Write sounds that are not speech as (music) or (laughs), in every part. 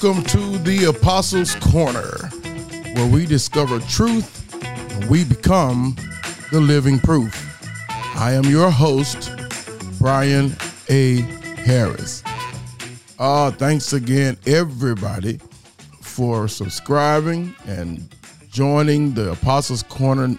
Welcome to the Apostles' Corner, where we discover truth and we become the living proof. I am your host, Brian A. Harris. Uh, thanks again, everybody, for subscribing and joining the Apostles' Corner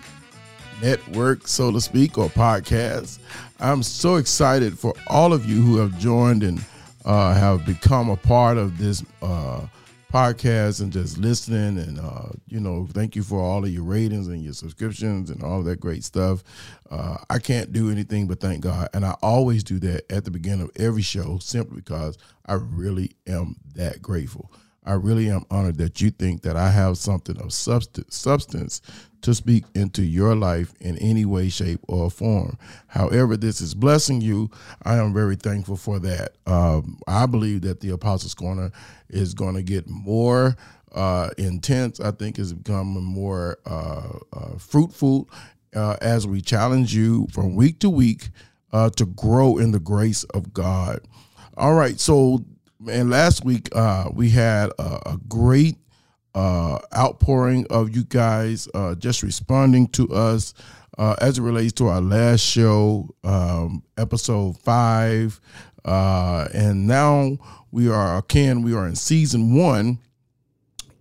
network, so to speak, or podcast. I'm so excited for all of you who have joined and uh, have become a part of this uh, podcast and just listening. And, uh, you know, thank you for all of your ratings and your subscriptions and all that great stuff. Uh, I can't do anything but thank God. And I always do that at the beginning of every show simply because I really am that grateful. I really am honored that you think that I have something of substance, substance to speak into your life in any way, shape, or form. However, this is blessing you. I am very thankful for that. Um, I believe that the Apostles' Corner is going to get more uh, intense. I think it's becoming more uh, uh, fruitful uh, as we challenge you from week to week uh, to grow in the grace of God. All right, so and last week uh, we had a, a great uh, outpouring of you guys uh, just responding to us uh, as it relates to our last show, um, episode five. Uh, and now we are, again, we are in season one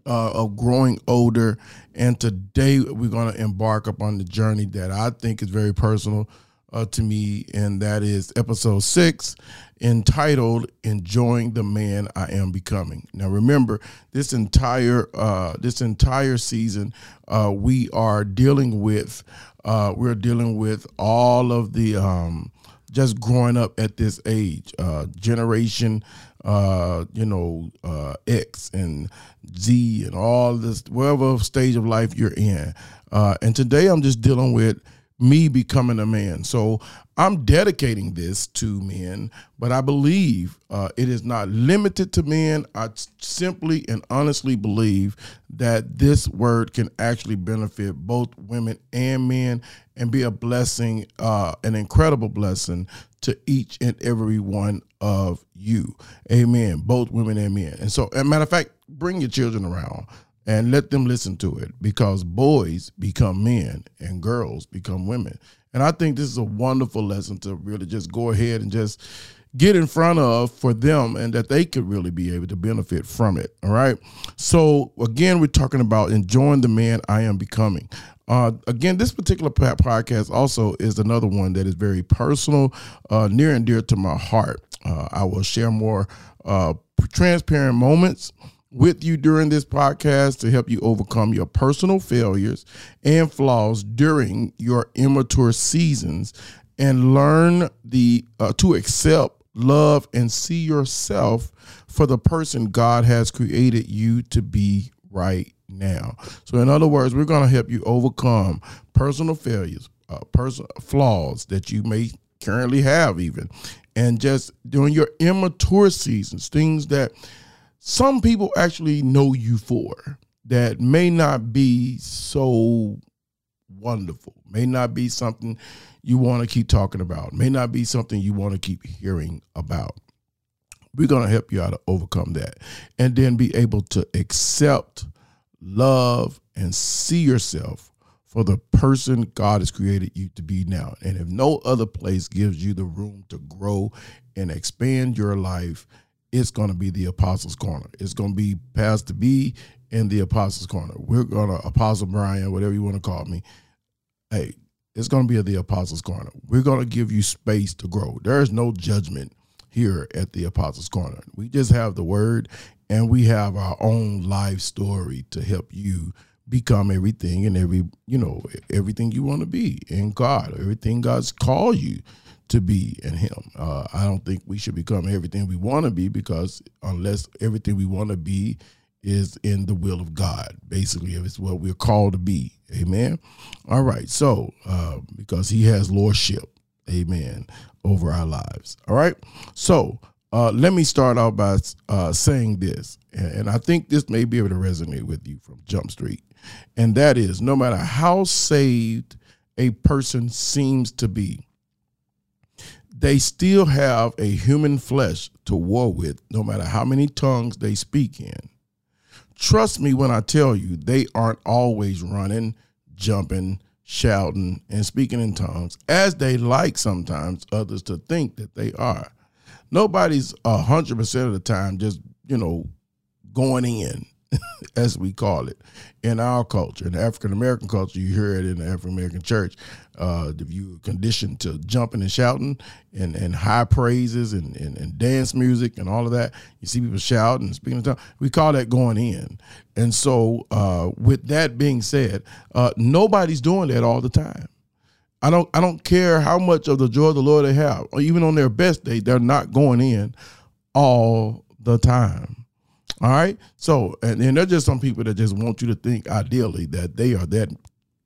uh, of growing older. And today we're going to embark upon the journey that I think is very personal uh, to me, and that is episode six entitled "Enjoying the Man I Am Becoming." Now, remember this entire uh, this entire season, uh, we are dealing with uh, we're dealing with all of the um, just growing up at this age, uh, generation, uh, you know, uh, X and Z and all this, whatever stage of life you're in. Uh, and today I'm just dealing with me becoming a man. So I'm dedicating this to men, but I believe uh, it is not limited to men. I simply and honestly believe that this word can actually benefit both women and men and be a blessing, uh, an incredible blessing to each and every one of you. Amen. Both women and men. And so, as a matter of fact, bring your children around and let them listen to it because boys become men and girls become women. And I think this is a wonderful lesson to really just go ahead and just get in front of for them and that they could really be able to benefit from it. All right. So, again, we're talking about enjoying the man I am becoming. Uh, again, this particular podcast also is another one that is very personal, uh, near and dear to my heart. Uh, I will share more uh, transparent moments with you during this podcast to help you overcome your personal failures and flaws during your immature seasons and learn the uh, to accept love and see yourself for the person God has created you to be right now. So in other words, we're going to help you overcome personal failures, uh, personal flaws that you may currently have even and just during your immature seasons, things that some people actually know you for that may not be so wonderful, may not be something you want to keep talking about, may not be something you want to keep hearing about. We're going to help you out to overcome that and then be able to accept, love, and see yourself for the person God has created you to be now. And if no other place gives you the room to grow and expand your life, it's going to be the Apostles' Corner. It's going to be Pastor B in the Apostles' Corner. We're going to, Apostle Brian, whatever you want to call me. Hey, it's going to be at the Apostles' Corner. We're going to give you space to grow. There is no judgment here at the Apostles' Corner. We just have the word and we have our own life story to help you become everything and every, you know, everything you want to be in God, everything God's called you to be in him. Uh, I don't think we should become everything we want to be because unless everything we want to be is in the will of God, basically, if it's what we're called to be. Amen. All right. So, uh, because he has lordship, amen, over our lives. All right. So, uh, let me start out by uh, saying this, and, and I think this may be able to resonate with you from Jump Street, and that is no matter how saved a person seems to be, they still have a human flesh to war with, no matter how many tongues they speak in. Trust me when I tell you, they aren't always running, jumping, shouting, and speaking in tongues, as they like sometimes others to think that they are. Nobody's 100% of the time just, you know, going in (laughs) as we call it in our culture, in African American culture, you hear it in the African American church. Uh, you conditioned to jumping and shouting and, and high praises and, and, and, dance music and all of that, you see people shouting and speaking. Tongue, we call that going in. And so, uh, with that being said, uh, nobody's doing that all the time. I don't I don't care how much of the joy of the Lord they have, or even on their best day, they're not going in all the time. All right. So, and, and there's just some people that just want you to think ideally that they are that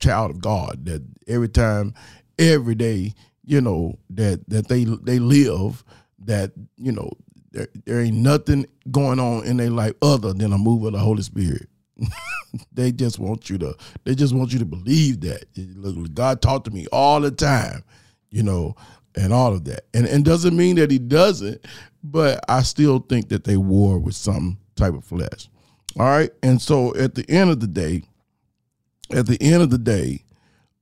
child of God, that every time, every day, you know, that that they they live, that, you know, there, there ain't nothing going on in their life other than a move of the Holy Spirit. (laughs) they just want you to they just want you to believe that. God talked to me all the time, you know, and all of that. And and doesn't mean that he doesn't, but I still think that they war with some type of flesh. All right. And so at the end of the day, at the end of the day,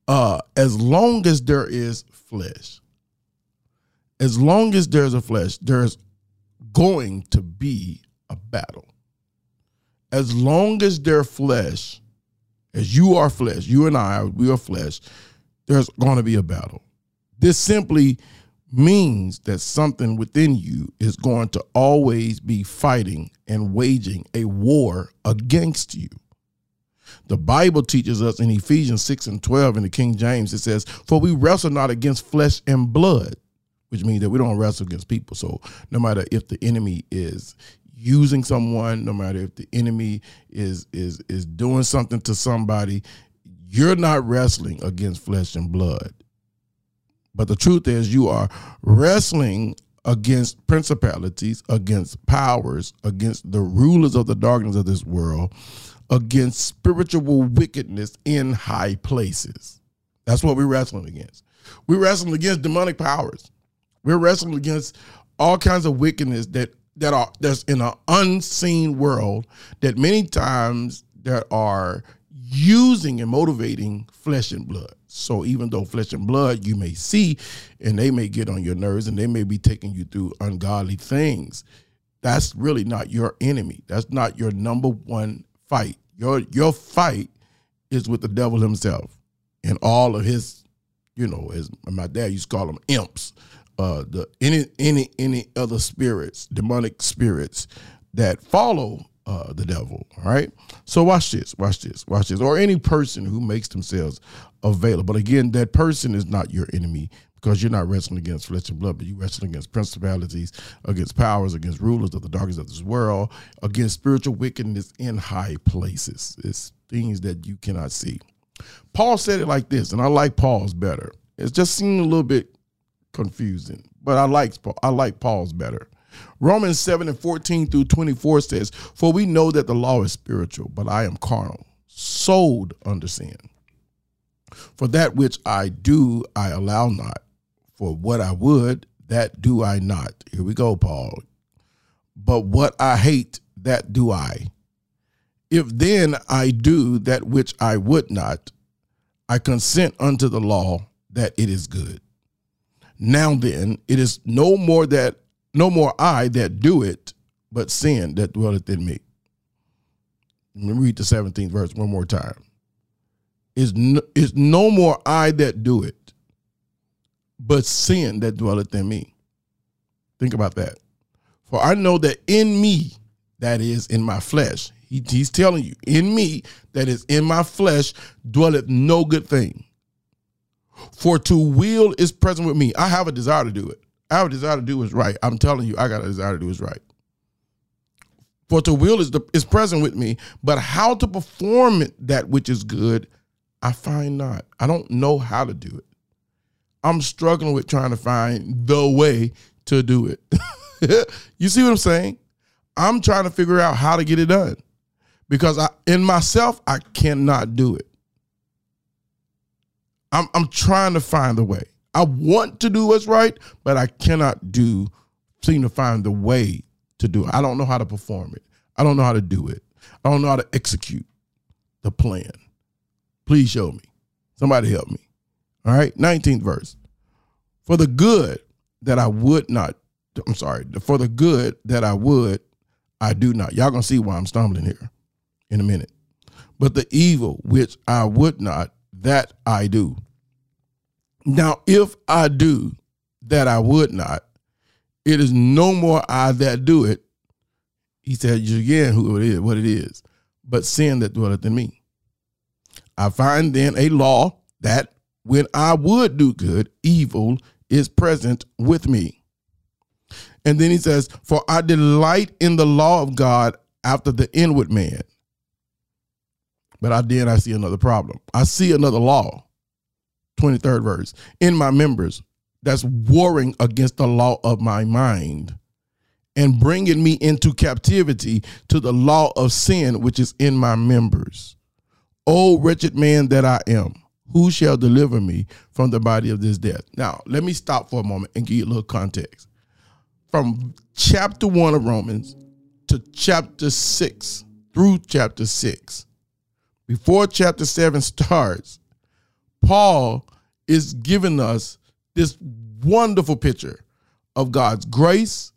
uh, as long as there is flesh, as long as there's a flesh, there's going to be a battle. As long as there's flesh, as you are flesh, you and I, we are flesh, there's going to be a battle. This simply means that something within you is going to always be fighting and waging a war against you. The Bible teaches us in Ephesians 6 and 12 in the King James, it says, For we wrestle not against flesh and blood, which means that we don't wrestle against people. So no matter if the enemy is using someone, no matter if the enemy is is is doing something to somebody, you're not wrestling against flesh and blood. But the truth is, you are wrestling against principalities, against powers, against the rulers of the darkness of this world, against spiritual wickedness in high places. That's what we're wrestling against. We're wrestling against demonic powers. We're wrestling against all kinds of wickedness that that are that's in an unseen world that many times that are using and motivating flesh and blood. So even though flesh and blood you may see and they may get on your nerves and they may be taking you through ungodly things, that's really not your enemy. That's not your number one fight. Your your fight is with the devil himself and all of his, you know, as my dad used to call them imps. Uh, the any any any other spirits, demonic spirits that follow uh, the devil. All right. So watch this, watch this, watch this. Or any person who makes themselves available. Again, that person is not your enemy because you're not wrestling against flesh and blood, but you're wrestling against principalities, against powers, against rulers of the darkness of this world, against spiritual wickedness in high places. It's things that you cannot see. Paul said it like this, and I like Paul's better. It just seemed a little bit confusing, but I like I like Paul's better. Romans 7 and 14 through 24 says, For we know that the law is spiritual, but I am carnal, sold under sin. For that which I do, I allow not. For what I would, that do I not. Here we go, Paul. But what I hate, that do I. If then I do that which I would not, I consent unto the law that it is good. Now then, it is no more that no more I that do it, but sin that dwelleth in me. Let me read the 17th verse one more time. Is no, is no more I that do it, but sin that dwelleth in me. Think about that. For I know that in me, that is in my flesh, he, he's telling you, in me, that is in my flesh, dwelleth no good thing. For to will is present with me. I have a desire to do it. I have a desire to do what's right. I'm telling you, I got a desire to do what's right. For to will is the, is present with me, but how to perform it, that which is good, I find not. I don't know how to do it. I'm struggling with trying to find the way to do it. (laughs) you see what I'm saying? I'm trying to figure out how to get it done because I, in myself, I cannot do it. I'm, I'm trying to find the way. I want to do what's right, but I cannot do, seem to find the way to do it. I don't know how to perform it. I don't know how to do it. I don't know how to execute the plan. Please show me. Somebody help me. All right, 19th verse. For the good that I would not, I'm sorry, for the good that I would, I do not. Y'all gonna see why I'm stumbling here in a minute. But the evil which I would not, that I do. Now, if I do that I would not, it is no more I that do it. He said again who it is, what it is, but sin that dwelleth in me. I find then a law that when I would do good, evil is present with me. And then he says, For I delight in the law of God after the inward man. But I then I see another problem. I see another law 23rd verse, in my members that's warring against the law of my mind and bringing me into captivity to the law of sin which is in my members. O wretched man that I am, who shall deliver me from the body of this death? Now, let me stop for a moment and give you a little context. From chapter 1 of Romans to chapter 6, through chapter 6, before chapter 7 starts, Paul is giving us this wonderful picture of God's grace,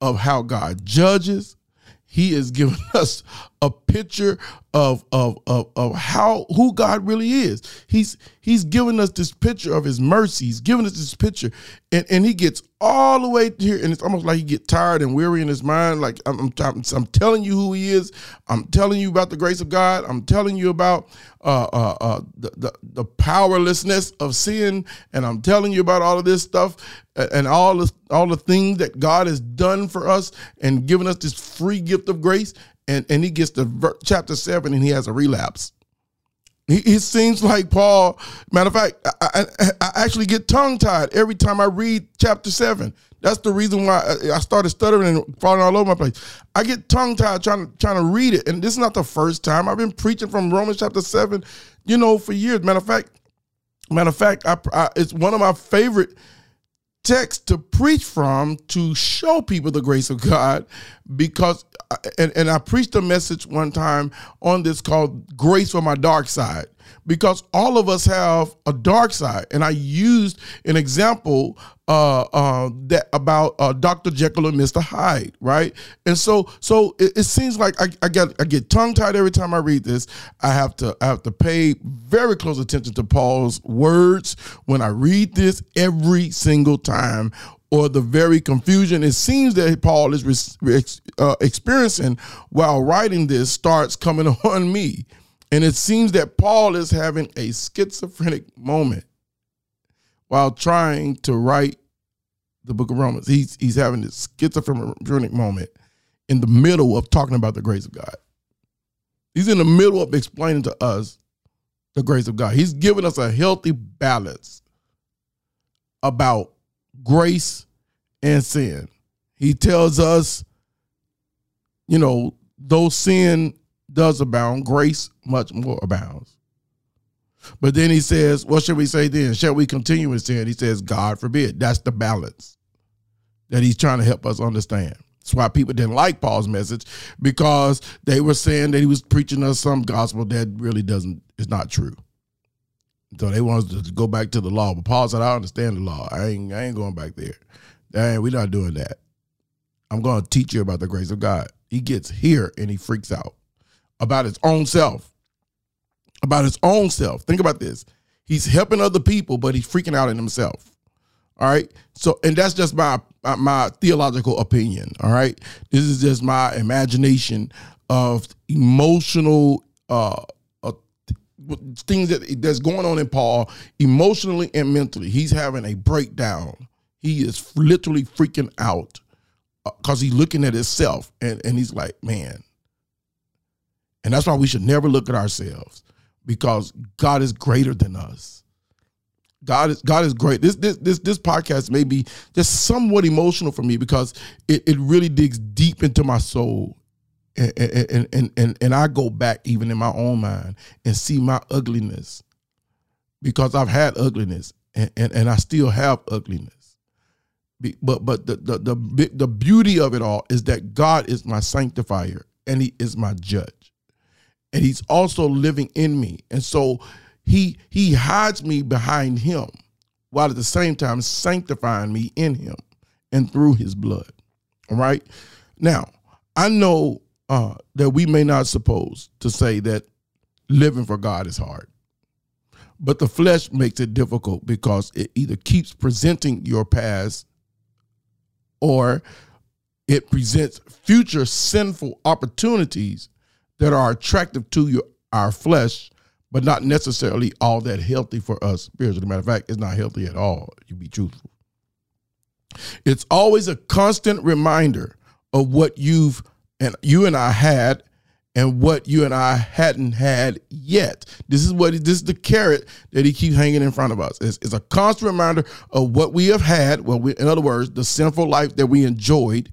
of how God judges. He is giving (laughs) us a picture of, of, of, of how who God really is. He's he's giving us this picture of his mercy. He's giving us this picture. And, and he gets all the way here, and it's almost like he get tired and weary in his mind. Like I'm, I'm, I'm telling you who he is. I'm telling you about the grace of God. I'm telling you about uh, uh, uh, the, the, the powerlessness of sin, and I'm telling you about all of this stuff and all the all the things that God has done for us and given us this free gift of grace and, and he gets to ver- chapter seven and he has a relapse. He, it seems like Paul, matter of fact, I, I, I actually get tongue tied every time I read chapter seven. That's the reason why I started stuttering and falling all over my place. I get tongue tied trying to trying to read it, and this is not the first time I've been preaching from Romans chapter seven, you know, for years. Matter of fact, matter of fact, I, I, it's one of my favorite text to preach from to show people the grace of God because and, and I preached a message one time on this called Grace for My Dark Side because all of us have a dark side and I used an example uh, uh, that about uh, Dr. Jekyll and Mr. Hyde, right? And so, so it, it seems like I, I, get I get tongue tied every time I read this. I have to I have to pay very close attention to Paul's words when I read this every single time. Or the very confusion it seems that Paul is uh, experiencing while writing this starts coming (laughs) on me. And it seems that Paul is having a schizophrenic moment while trying to write the book of Romans. He's he's having this schizophrenic moment in the middle of talking about the grace of God. He's in the middle of explaining to us the grace of God. He's giving us a healthy balance about grace and sin. He tells us, you know, though sin does abound, grace much more abounds. But then he says, What should we say then? Shall we continue in sin? He says, God forbid. That's the balance that he's trying to help us understand. That's why people didn't like Paul's message because they were saying that he was preaching us some gospel that really doesn't is not true. So they wanted to go back to the law. But Paul said, I understand the law. I ain't I ain't going back there. Ain't, we're not doing that. I'm going to teach you about the grace of God. He gets here and he freaks out about his own self. About his own self. Think about this. He's helping other people, but he's freaking out in himself. All right. So, and that's just my my theological opinion. All right. This is just my imagination of emotional uh, uh things that that's going on in Paul emotionally and mentally. He's having a breakdown. He is literally freaking out because uh, he's looking at himself and and he's like, man, and that's why we should never look at ourselves because God is greater than us. God is God is great. This this this this podcast may be just somewhat emotional for me because it, it really digs deep into my soul. And, and, and, and, and I go back even in my own mind and see my ugliness because I've had ugliness and, and, and I still have ugliness. But but the, the the the beauty of it all is that God is my sanctifier and He is my judge, and He's also living in me, and so He He hides me behind Him, while at the same time sanctifying me in Him and through His blood. All right, now I know uh, that we may not suppose to say that living for God is hard. But the flesh makes it difficult because it either keeps presenting your past or it presents future sinful opportunities that are attractive to your, our flesh, but not necessarily all that healthy for us spiritually. Matter of fact, it's not healthy at all, you be truthful. It's always a constant reminder of what you've and you and I had and what you and I hadn't had yet. This is what this is the carrot that he keeps hanging in front of us. It's, it's a constant reminder of what we have had. Well, we, in other words, the sinful life that we enjoyed,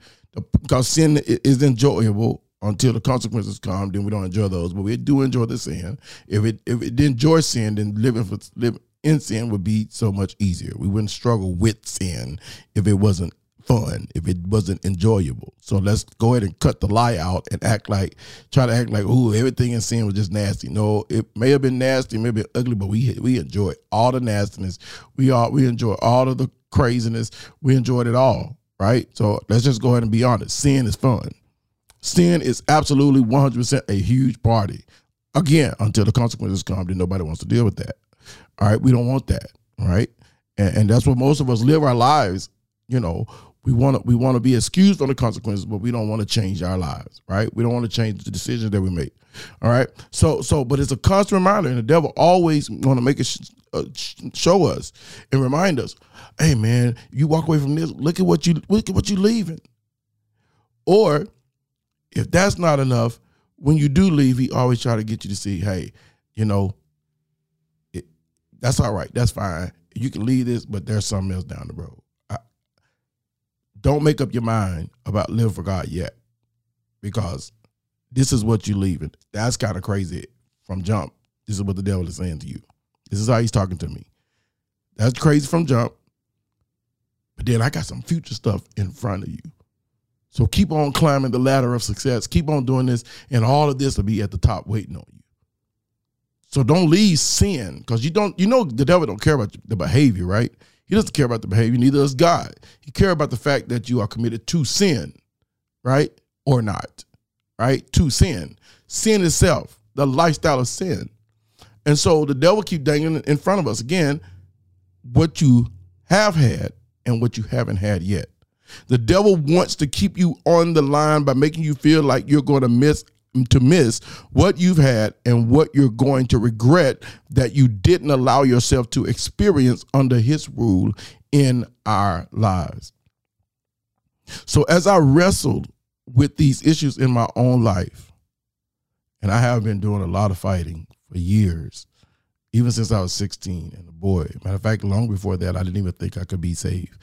because sin is enjoyable until the consequences come. Then we don't enjoy those, but we do enjoy the sin. If it if it didn't enjoy sin, then living for living in sin would be so much easier. We wouldn't struggle with sin if it wasn't fun if it wasn't enjoyable. So let's go ahead and cut the lie out and act like, try to act like, ooh, everything in sin was just nasty. No, it may have been nasty, maybe ugly, but we we enjoy all the nastiness. We all we enjoy all of the craziness. We enjoyed it all, right? So let's just go ahead and be honest. Sin is fun. Sin is absolutely 100% a huge party. Again, until the consequences come, then nobody wants to deal with that. All right, we don't want that, right? And, and that's what most of us live our lives you know we want to we want to be excused from the consequences, but we don't want to change our lives, right? We don't want to change the decisions that we make. All right. So so, but it's a constant reminder, and the devil always want to make it sh- uh, show us and remind us, hey man, you walk away from this. Look at what you look at what you leaving. Or if that's not enough, when you do leave, he always try to get you to see, hey, you know, it, that's all right. That's fine. You can leave this, but there's something else down the road don't make up your mind about live for God yet, because this is what you're leaving. That's kind of crazy from jump. This is what the devil is saying to you. This is how he's talking to me. That's crazy from jump. But then I got some future stuff in front of you. So keep on climbing the ladder of success. Keep on doing this, and all of this will be at the top waiting on you. So don't leave sin because you don't. You know the devil don't care about the behavior, right? He doesn't care about the behavior, neither does God. He care about the fact that you are committed to sin, right? Or not, right? To sin. Sin itself, the lifestyle of sin. And so the devil keep dangling in front of us again what you have had and what you haven't had yet. The devil wants to keep you on the line by making you feel like you're going to miss to miss what you've had and what you're going to regret that you didn't allow yourself to experience under his rule in our lives. So as I wrestled with these issues in my own life, and I have been doing a lot of fighting for years, even since I was 16 and a boy. Matter of fact, long before that, I didn't even think I could be saved.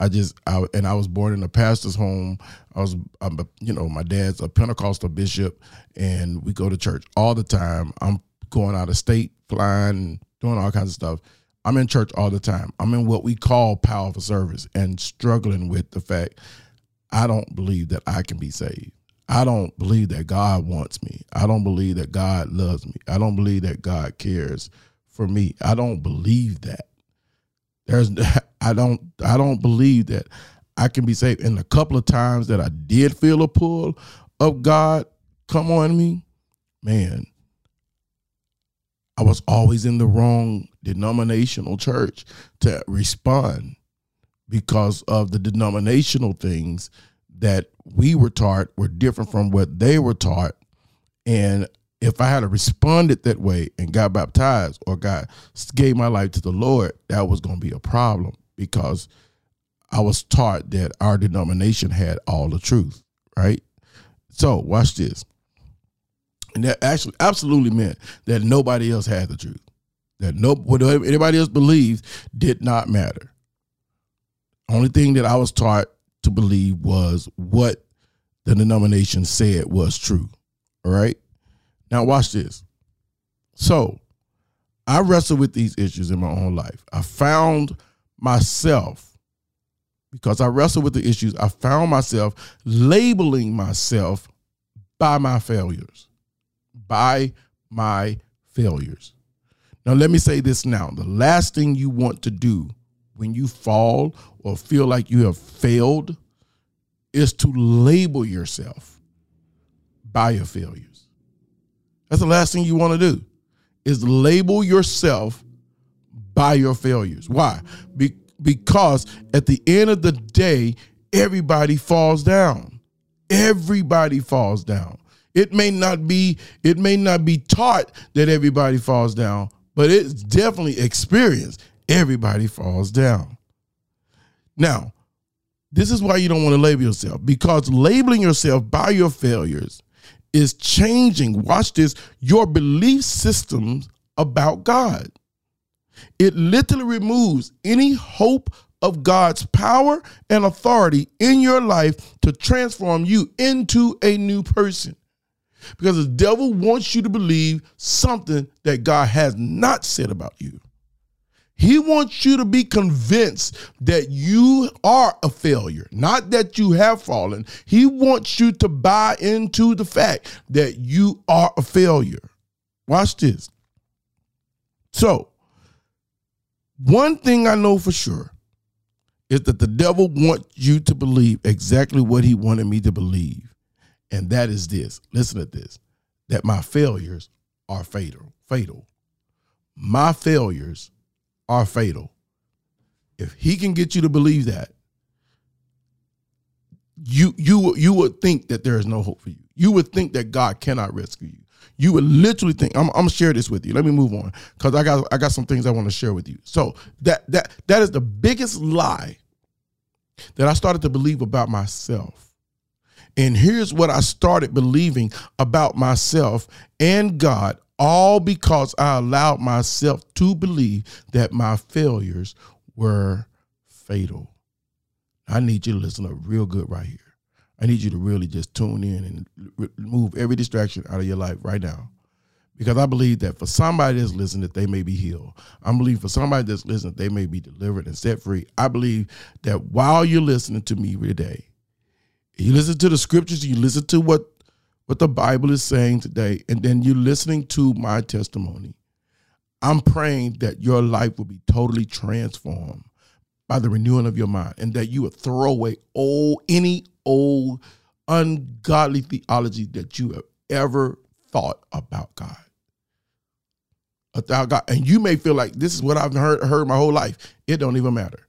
I just I and I was born in a pastor's home. I was I'm a, you know my dad's a Pentecostal bishop, and we go to church all the time. I'm going out of state, flying, doing all kinds of stuff. I'm in church all the time. I'm in what we call power powerful service and struggling with the fact I don't believe that I can be saved. I don't believe that God wants me. I don't believe that God loves me. I don't believe that God cares for me. I don't believe that. There's (laughs) I don't I don't believe that I can be saved. And a couple of times that I did feel a pull of God come on me, man, I was always in the wrong denominational church to respond because of the denominational things that we were taught were different from what they were taught. And if I had responded that way and got baptized or got gave my life to the Lord, that was going to be a problem because I was taught that our denomination had all the truth, right? So watch this. And that actually absolutely meant that nobody else had the truth. That no whatever anybody else believed did not matter. Only thing that I was taught to believe was what the denomination said was true. All right. Now watch this. So I wrestled with these issues in my own life. I found myself because I wrestled with the issues. I found myself labeling myself by my failures, by my failures. Now, let me say this now. The last thing you want to do when you fall or feel like you have failed is to label yourself by your failures. That's the last thing you want to do is label yourself by your failures. Why? Be- because at the end of the day, everybody falls down. Everybody falls down. It may not be it may not be taught that everybody falls down, but it's definitely experienced. Everybody falls down. Now, this is why you don't want to label yourself because labeling yourself by your failures is changing, watch this, your belief systems about God. It literally removes any hope of God's power and authority in your life to transform you into a new person. Because the devil wants you to believe something that God has not said about you. He wants you to be convinced that you are a failure, not that you have fallen. He wants you to buy into the fact that you are a failure. Watch this. So, one thing I know for sure is that the devil wants you to believe exactly what he wanted me to believe. And that is this. Listen to this. That my failures are fatal. Fatal. My failures are fatal. If he can get you to believe that, you you you would think that there is no hope for you. You would think that God cannot rescue you. You would literally think I'm, I'm gonna share this with you. Let me move on because I got I got some things I want to share with you. So that that that is the biggest lie that I started to believe about myself. And here's what I started believing about myself and God all because I allowed myself to believe that my failures were fatal. I need you to listen up real good right here. I need you to really just tune in and remove every distraction out of your life right now. Because I believe that for somebody that's listening, that they may be healed. I believe for somebody that's listening, they may be delivered and set free. I believe that while you're listening to me today, you listen to the scriptures, you listen to what what the Bible is saying today, and then you're listening to my testimony, I'm praying that your life will be totally transformed by the renewing of your mind and that you would throw away all any old ungodly theology that you have ever thought about God. About God. And you may feel like this is what I've heard, heard my whole life. It don't even matter.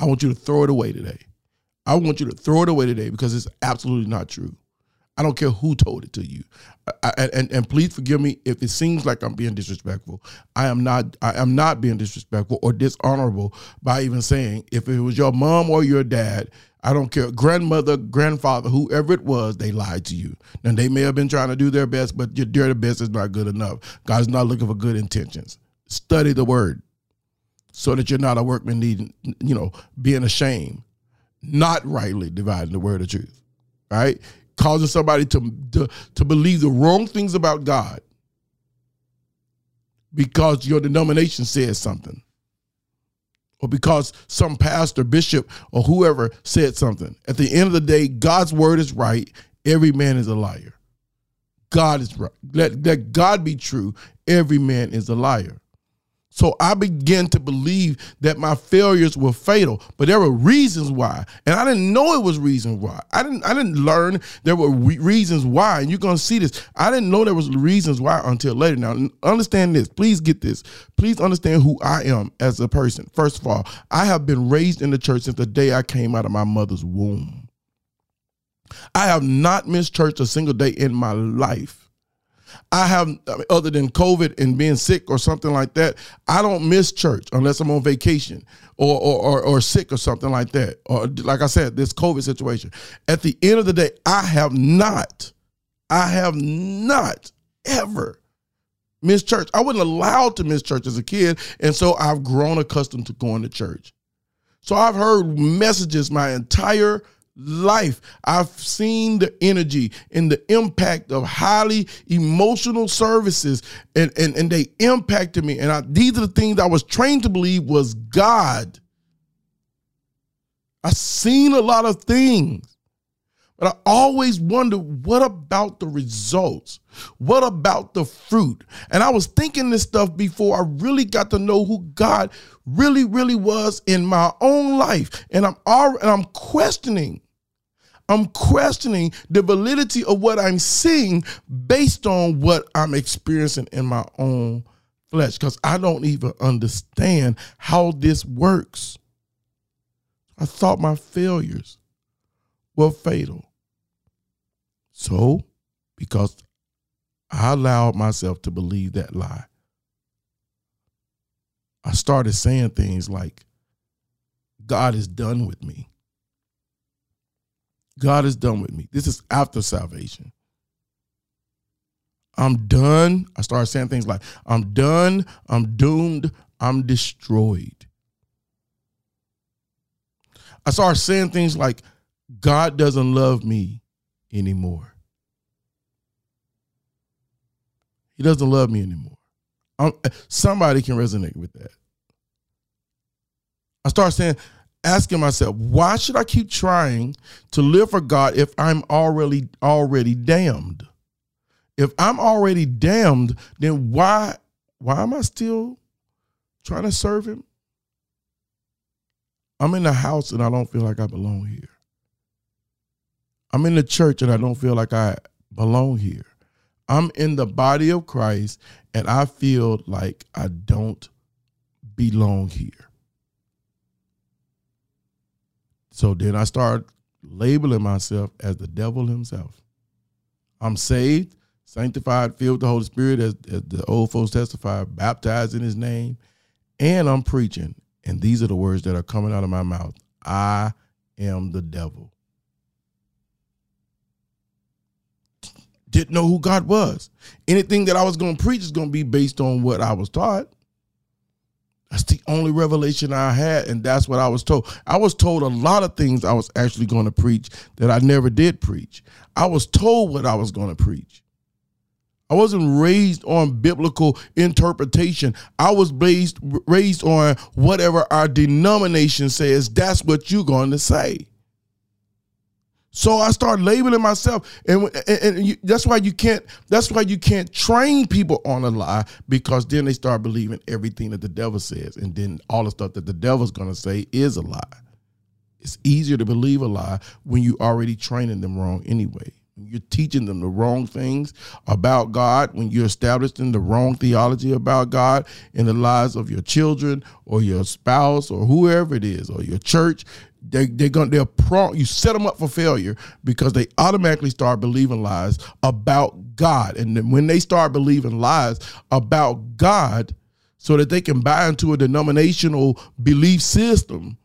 I want you to throw it away today. I want you to throw it away today because it's absolutely not true. I don't care who told it to you. I, and and please forgive me if it seems like I'm being disrespectful. I am not. I am not being disrespectful or dishonorable by even saying if it was your mom or your dad. I don't care, grandmother, grandfather, whoever it was, they lied to you. Now they may have been trying to do their best, but your their best is not good enough. God's not looking for good intentions. Study the word, so that you're not a workman needing, you know, being ashamed, not rightly dividing the word of truth. Right? Causing somebody to, to, to believe the wrong things about God because your denomination says something or because some pastor, bishop, or whoever said something. At the end of the day, God's word is right. Every man is a liar. God is right. Let, let God be true. Every man is a liar. So I began to believe that my failures were fatal, but there were reasons why, and I didn't know it was reasons why. I didn't. I didn't learn there were re- reasons why, and you're gonna see this. I didn't know there was reasons why until later. Now, understand this. Please get this. Please understand who I am as a person. First of all, I have been raised in the church since the day I came out of my mother's womb. I have not missed church a single day in my life. I have, uh, other than COVID and being sick or something like that, I don't miss church unless I'm on vacation or, or, or, or sick or something like that. Or, like I said, this COVID situation. At the end of the day, I have not, I have not ever missed church. I wasn't allowed to miss church as a kid. And so I've grown accustomed to going to church. So I've heard messages my entire life. I've seen the energy and the impact of highly emotional services, and, and, and they impacted me. And I, these are the things I was trained to believe was God. I've seen a lot of things. But I always wonder what about the results? What about the fruit? And I was thinking this stuff before I really got to know who God really, really was in my own life. And I'm all, and I'm questioning. I'm questioning the validity of what I'm seeing based on what I'm experiencing in my own flesh because I don't even understand how this works. I thought my failures were fatal. So, because I allowed myself to believe that lie, I started saying things like, God is done with me. God is done with me. This is after salvation. I'm done. I started saying things like, I'm done, I'm doomed, I'm destroyed. I started saying things like, God doesn't love me anymore. He doesn't love me anymore. I'm, somebody can resonate with that. I start saying, asking myself, why should I keep trying to live for God if I'm already already damned? If I'm already damned, then why why am I still trying to serve him? I'm in the house and I don't feel like I belong here. I'm in the church and I don't feel like I belong here. I'm in the body of Christ and I feel like I don't belong here. So then I start labeling myself as the devil himself. I'm saved, sanctified, filled with the Holy Spirit, as, as the old folks testify, baptized in his name, and I'm preaching. And these are the words that are coming out of my mouth I am the devil. Didn't know who God was. Anything that I was going to preach is going to be based on what I was taught. That's the only revelation I had, and that's what I was told. I was told a lot of things I was actually going to preach that I never did preach. I was told what I was going to preach. I wasn't raised on biblical interpretation. I was raised raised on whatever our denomination says. That's what you're going to say. So I start labeling myself, and, and, and you, that's why you can't. That's why you can't train people on a lie because then they start believing everything that the devil says, and then all the stuff that the devil's to say is a lie. It's easier to believe a lie when you're already training them wrong anyway. you're teaching them the wrong things about God, when you're establishing the wrong theology about God in the lives of your children or your spouse or whoever it is or your church, they they're gonna they're prompt you set them up for failure because they automatically start believing lies about God, and then when they start believing lies about God, so that they can buy into a denominational belief system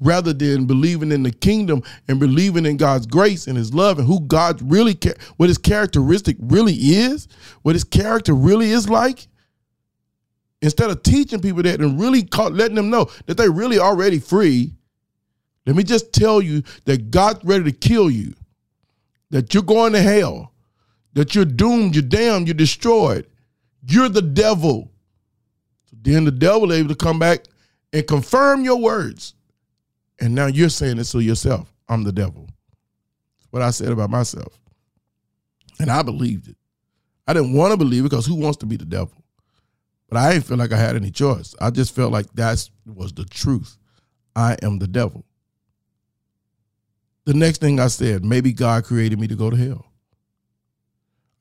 rather than believing in the kingdom and believing in God's grace and his love and who God really what his characteristic really is, what his character really is like. Instead of teaching people that and really letting them know that they're really already free let me just tell you that God's ready to kill you, that you're going to hell, that you're doomed, you're damned, you're destroyed. You're the devil. So then the devil able to come back and confirm your words. And now you're saying this to yourself. I'm the devil. That's what I said about myself. And I believed it. I didn't want to believe it because who wants to be the devil? But I didn't feel like I had any choice. I just felt like that was the truth. I am the devil the next thing I said, maybe God created me to go to hell.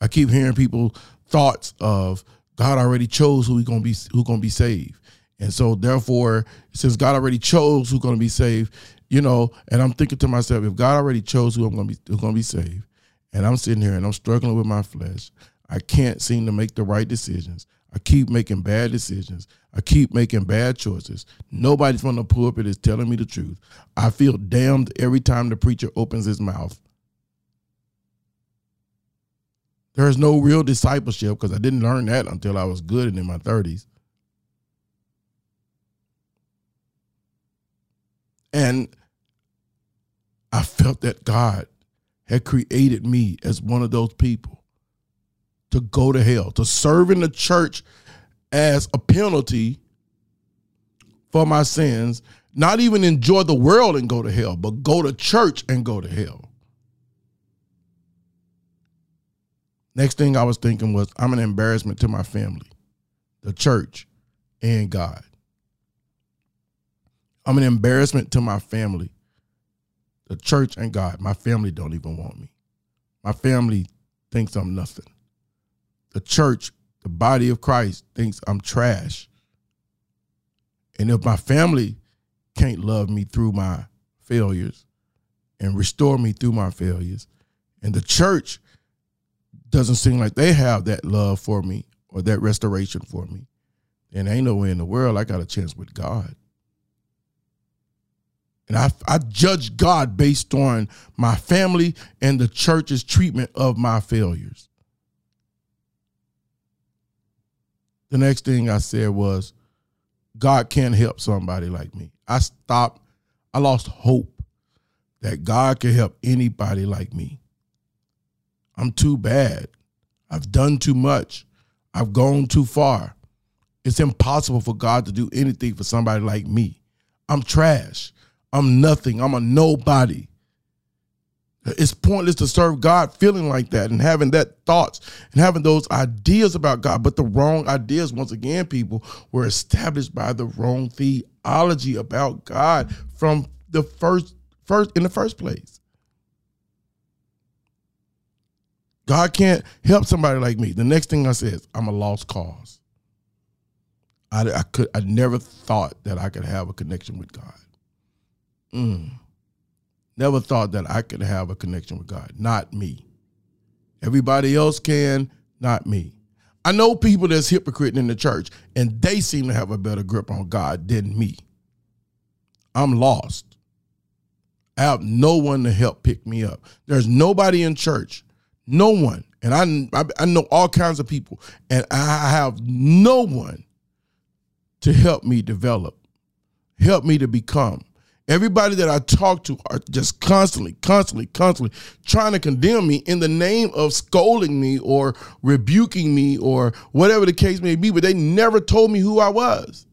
I keep hearing people thoughts of God already chose who gonna be who gonna be saved. And so therefore, since God already chose who's gonna be saved, you know, and I'm thinking to myself, if God already chose who I'm gonna be who's gonna be saved, and I'm sitting here and I'm struggling with my flesh, I can't seem to make the right decisions. I keep making bad decisions. I keep making bad choices. Nobody from the pulpit is telling me the truth. I feel damned every time the preacher opens his mouth. There's no real discipleship because I didn't learn that until I was good and in my 30s. And I felt that God had created me as one of those people to go to hell, to serve in the church as a penalty for my sins, not even enjoy the world and go to hell, but go to church and go to hell. Next thing I was thinking was, I'm an embarrassment to my family, the church, and God. I'm an embarrassment to my family, the church, and God. My family don't even want me. My family thinks I'm nothing. The church, the body of Christ, thinks I'm trash. And if my family can't love me through my failures and restore me through my failures, and the church doesn't seem like they have that love for me or that restoration for me, then ain't no way in the world I got a chance with God. And I, I judge God based on my family and the church's treatment of my failures. The next thing I said was, God can't help somebody like me. I stopped, I lost hope that God can help anybody like me. I'm too bad. I've done too much. I've gone too far. It's impossible for God to do anything for somebody like me. I'm trash. I'm nothing. I'm a nobody. It's pointless to serve God feeling like that and having that thoughts and having those ideas about God. But the wrong ideas, once again, people, were established by the wrong theology about God from the first first in the first place. God can't help somebody like me. The next thing I said is I'm a lost cause. I, I could I never thought that I could have a connection with God. Mm. Never thought that I could have a connection with God. Not me. Everybody else can, not me. I know people that's hypocrite in the church, and they seem to have a better grip on God than me. I'm lost. I have no one to help pick me up. There's nobody in church no one. And I, I, know all kinds of people, and I have no one to help me develop, help me to become. Everybody that I talk to are just constantly, constantly, constantly trying to condemn me in the name of scolding me or rebuking me or whatever the case may be, but they never told me who I was.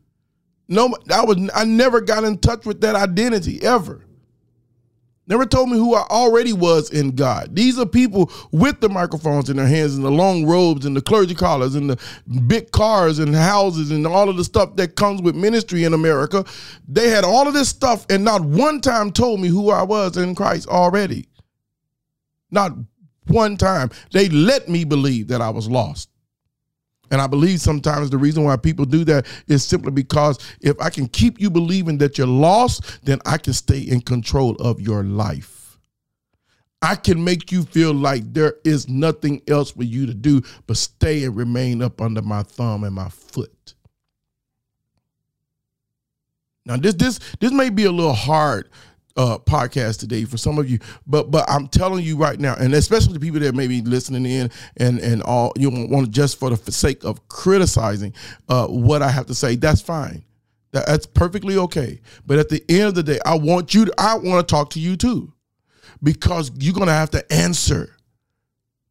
No, I was I never got in touch with that identity ever. Never told me who I already was in God. These are people with the microphones in their hands and the long robes and the clergy collars and the big cars and houses and all of the stuff that comes with ministry in America. They had all of this stuff and not one time told me who I was in Christ already. Not one time. They let me believe that I was lost. And I believe sometimes the reason why people do that is simply because if I can keep you believing that you're lost, then I can stay in control of your life. I can make you feel like there is nothing else for you to do but stay and remain up under my thumb and my foot. Now this this this may be a little hard uh, podcast today for some of you, but but I'm telling you right now, and especially the people that may be listening in and and all you want just for the sake of criticizing uh, what I have to say, that's fine. That, that's perfectly okay. But at the end of the day, I want you to I want to talk to you too, because you're gonna have to answer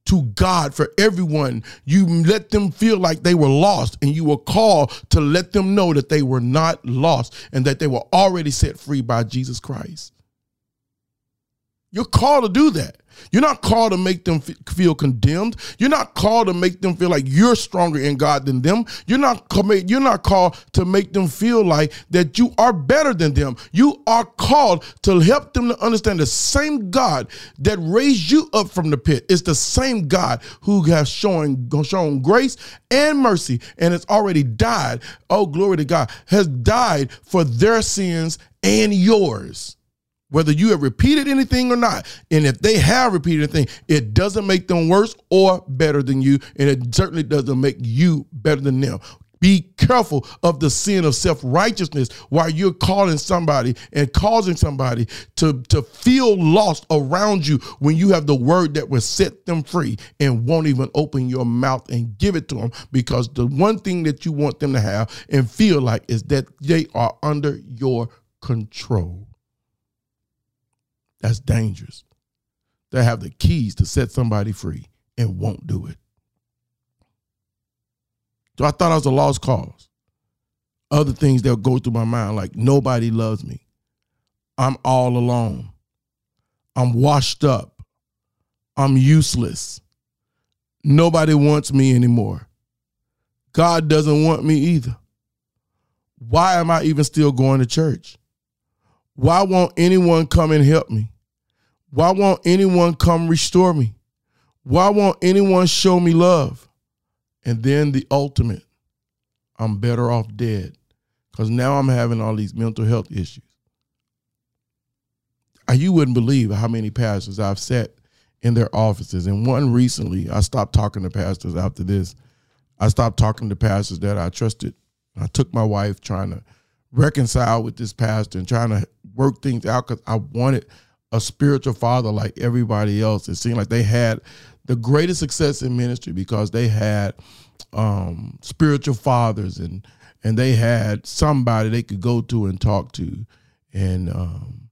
to God for everyone. You let them feel like they were lost, and you were called to let them know that they were not lost and that they were already set free by Jesus Christ. You're called to do that. You're not called to make them feel condemned. You're not called to make them feel like you're stronger in God than them. You're not you're not called to make them feel like that you are better than them. You are called to help them to understand the same God that raised you up from the pit is the same God who has shown shown grace and mercy and has already died. Oh glory to God. Has died for their sins and yours whether you have repeated anything or not. And if they have repeated anything, it doesn't make them worse or better than you. And it certainly doesn't make you better than them. Be careful of the sin of self righteousness while you're calling somebody and causing somebody to, to feel lost around you when you have the word that will set them free and won't even open your mouth and give it to them because the one thing that you want them to have and feel like is that they are under your control. That's dangerous. They have the keys to set somebody free and won't do it. So I thought I was a lost cause. Other things that go through my mind, like nobody loves me. I'm all alone. I'm washed up. I'm useless. Nobody wants me anymore. God doesn't want me either. Why am I even still going to church? Why won't anyone come and help me? Why won't anyone come restore me? Why won't anyone show me love? And then the ultimate, I'm better off dead because now I'm having all these mental health issues. You wouldn't believe how many pastors I've sat in their offices. And one recently, I stopped talking to pastors after this. I stopped talking to pastors that I trusted. I took my wife trying to reconcile with this pastor and trying to work things out because I wanted a spiritual father like everybody else. It seemed like they had the greatest success in ministry because they had um, spiritual fathers and and they had somebody they could go to and talk to, and um,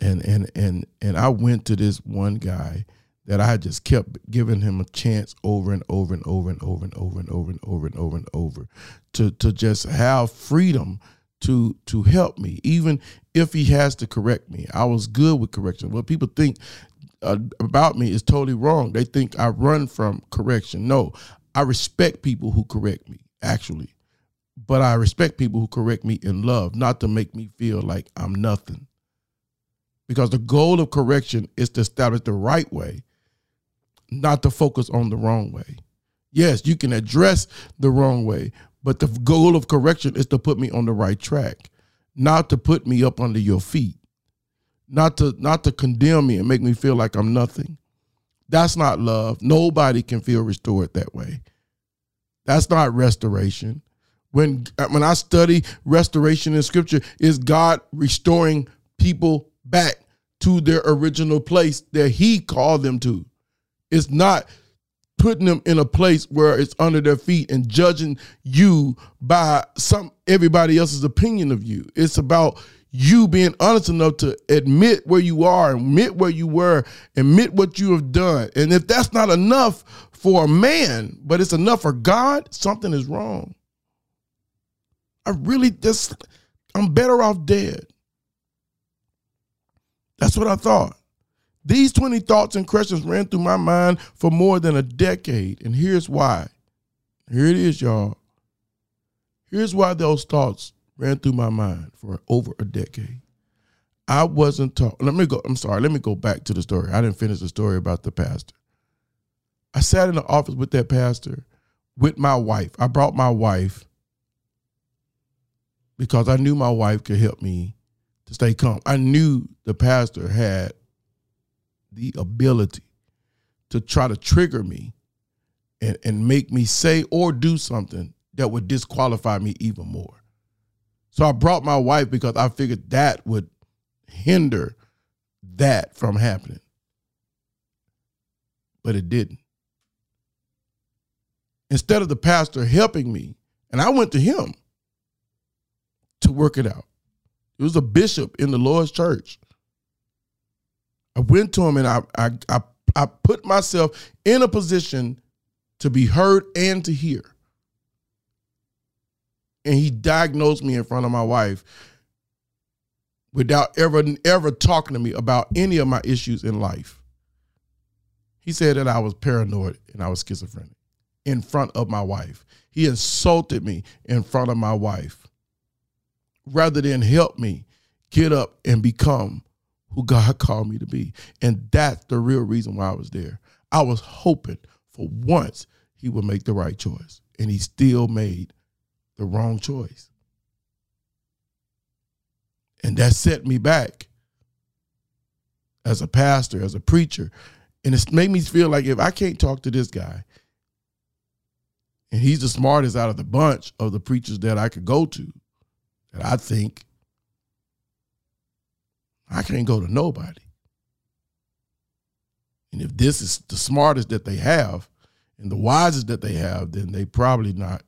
and and and and I went to this one guy that I just kept giving him a chance over and over and over and over and over and over and over and over and over to to just have freedom to to help me, even if he has to correct me. I was good with correction. What people think uh, about me is totally wrong. They think I run from correction. No, I respect people who correct me, actually. But I respect people who correct me in love, not to make me feel like I'm nothing. Because the goal of correction is to establish the right way, not to focus on the wrong way. Yes, you can address the wrong way, but the goal of correction is to put me on the right track, not to put me up under your feet, not to not to condemn me and make me feel like I'm nothing. That's not love. Nobody can feel restored that way. That's not restoration. When when I study restoration in scripture, is God restoring people back to their original place that he called them to. It's not putting them in a place where it's under their feet and judging you by some everybody else's opinion of you. It's about you being honest enough to admit where you are, admit where you were, admit what you have done. And if that's not enough for a man, but it's enough for God, something is wrong. I really just I'm better off dead. That's what I thought. These 20 thoughts and questions ran through my mind for more than a decade. And here's why. Here it is, y'all. Here's why those thoughts ran through my mind for over a decade. I wasn't taught. Let me go. I'm sorry. Let me go back to the story. I didn't finish the story about the pastor. I sat in the office with that pastor with my wife. I brought my wife because I knew my wife could help me to stay calm. I knew the pastor had the ability to try to trigger me and, and make me say or do something that would disqualify me even more. So I brought my wife because I figured that would hinder that from happening. But it didn't. Instead of the pastor helping me, and I went to him to work it out. It was a bishop in the Lord's church. I went to him and I, I, I, I put myself in a position to be heard and to hear. And he diagnosed me in front of my wife without ever ever talking to me about any of my issues in life. He said that I was paranoid and I was schizophrenic in front of my wife. He insulted me in front of my wife rather than help me get up and become who God (laughs) called me to be. And that's the real reason why I was there. I was hoping for once he would make the right choice. And he still made the wrong choice. And that set me back as a pastor, as a preacher. And it's made me feel like if I can't talk to this guy, and he's the smartest out of the bunch of the preachers that I could go to, that I think I can't go to nobody. And if this is the smartest that they have and the wisest that they have, then they probably not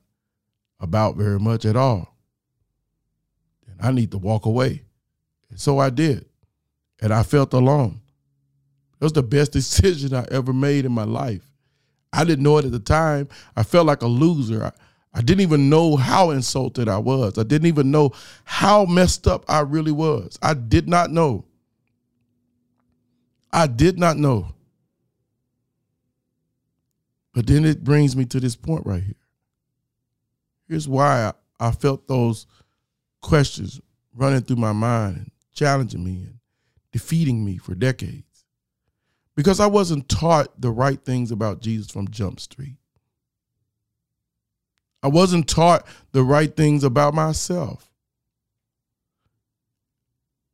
about very much at all. And I need to walk away. And so I did. and I felt alone. It was the best (laughs) decision I ever made in my life. I didn't know it at the time. I felt like a loser. I, I didn't even know how insulted I was. I didn't even know how messed up I really was. I did not know. I did not know. But then it brings me to this point right here. Here's why I, I felt those questions running through my mind and challenging me and defeating me for decades because I wasn't taught the right things about Jesus from Jump Street. I wasn't taught the right things about myself.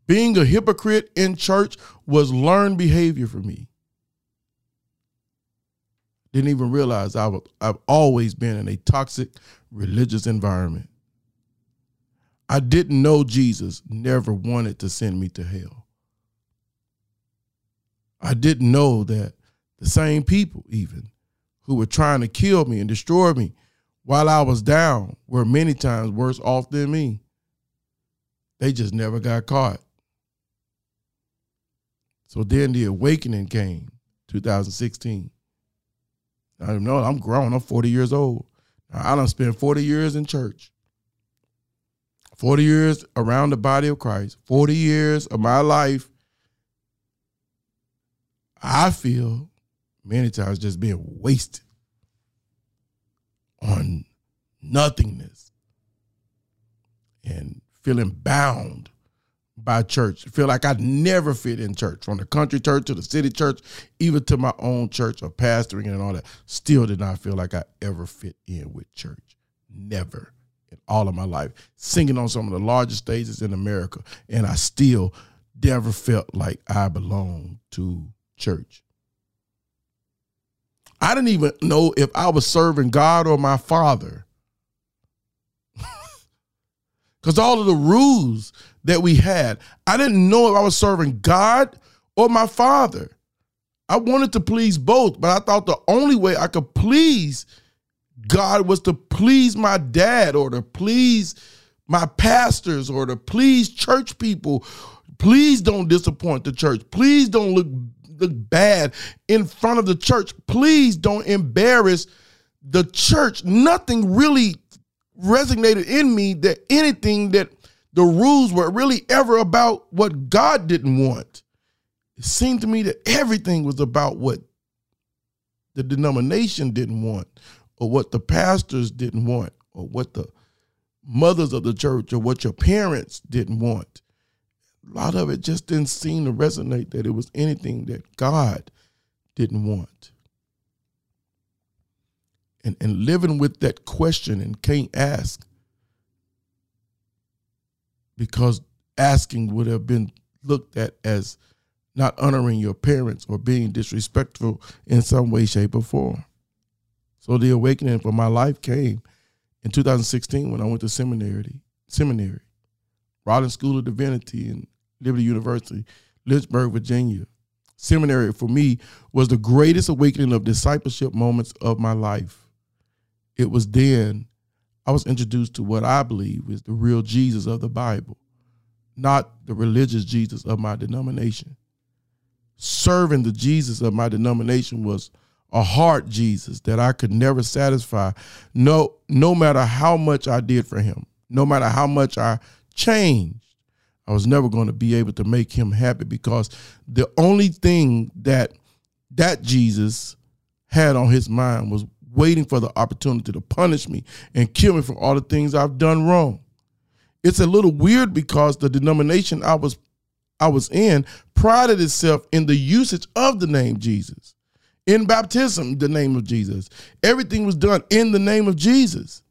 Being a hypocrite in church was learned behavior for me. Didn't even realize I was, I've always been in a toxic religious environment. I didn't know Jesus never wanted to send me to hell. I didn't know that the same people, even who were trying to kill me and destroy me while I was down, were many times worse off than me. They just never got caught. So then the awakening came, 2016. I know, I'm grown, I'm 40 years old. I don't spend 40 years in church, 40 years around the body of Christ, 40 years of my life I feel many times just being wasted on nothingness and feeling bound by church. Feel like I never fit in church, from the country church to the city church, even to my own church of pastoring and all that. Still did not feel like I ever fit in with church. Never in all of my life. Singing on some of the largest stages in America, and I still never felt like I belonged to church. I didn't even know if I was serving God or my father. (laughs) Because all of the rules that we had, I didn't know if I was serving God or my father. I wanted to please both, but I thought the only way I could please God was to please my dad or to please my pastors or to please church people. Please don't disappoint the church. Please don't look look bad in front of the church. Please don't embarrass the church. Nothing really resonated in me that anything that the rules were really ever about what God didn't want. It seemed to me that everything was about what the denomination didn't want, or what the pastors didn't want, or what the mothers of the church or what your parents didn't want a lot of it just didn't seem to resonate that it was anything that God didn't want. And, and living with that question and can't ask because asking would have been looked at as not honoring your parents or being disrespectful in some way, shape, or form. So the awakening for my life came in 2016 when I went to seminary, seminary, Rawlings School of Divinity in Liberty University, Lynchburg, Virginia. Seminary for me was the greatest awakening of discipleship moments of my life. It was then I was introduced to what I believe is the real Jesus of the Bible, not the religious Jesus of my denomination. Serving the Jesus of my denomination was a heart Jesus that I could never satisfy, no, no matter how much I did for him, no matter how much I changed. I was never going to be able to make him happy because the only thing that that Jesus had on his mind was waiting for the opportunity to punish me and kill me for all the things I've done wrong. It's a little weird because the denomination I was I was in prided itself in the usage of the name Jesus. In baptism, the name of Jesus. Everything was done in the name of Jesus.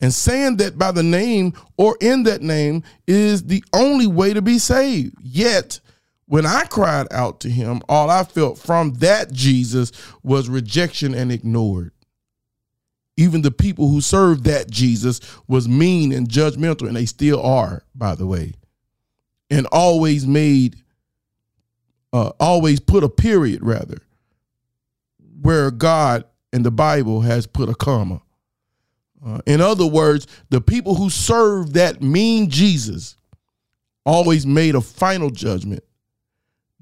And saying that by the name or in that name is the only way to be saved. Yet, when I cried out to him, all I felt from that Jesus was rejection and ignored. Even the people who served that Jesus was mean and judgmental, and they still are, by the way. And always made, uh, always put a period, rather, where God and the Bible has put a comma. Uh, in other words, the people who served that mean Jesus always made a final judgment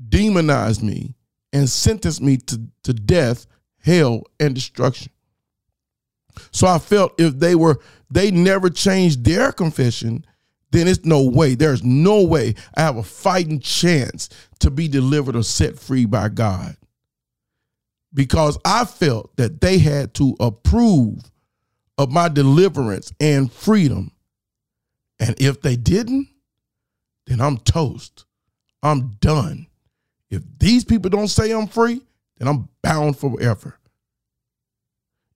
demonized me and sentenced me to, to death, hell, and destruction. So I felt if they were, they never changed their confession, then it's no way. There's no way I have a fighting chance to be delivered or set free by God. Because I felt that they had to approve of my deliverance and freedom. And if they didn't, then I'm toast. I'm done. If these people don't say I'm free, then I'm bound forever.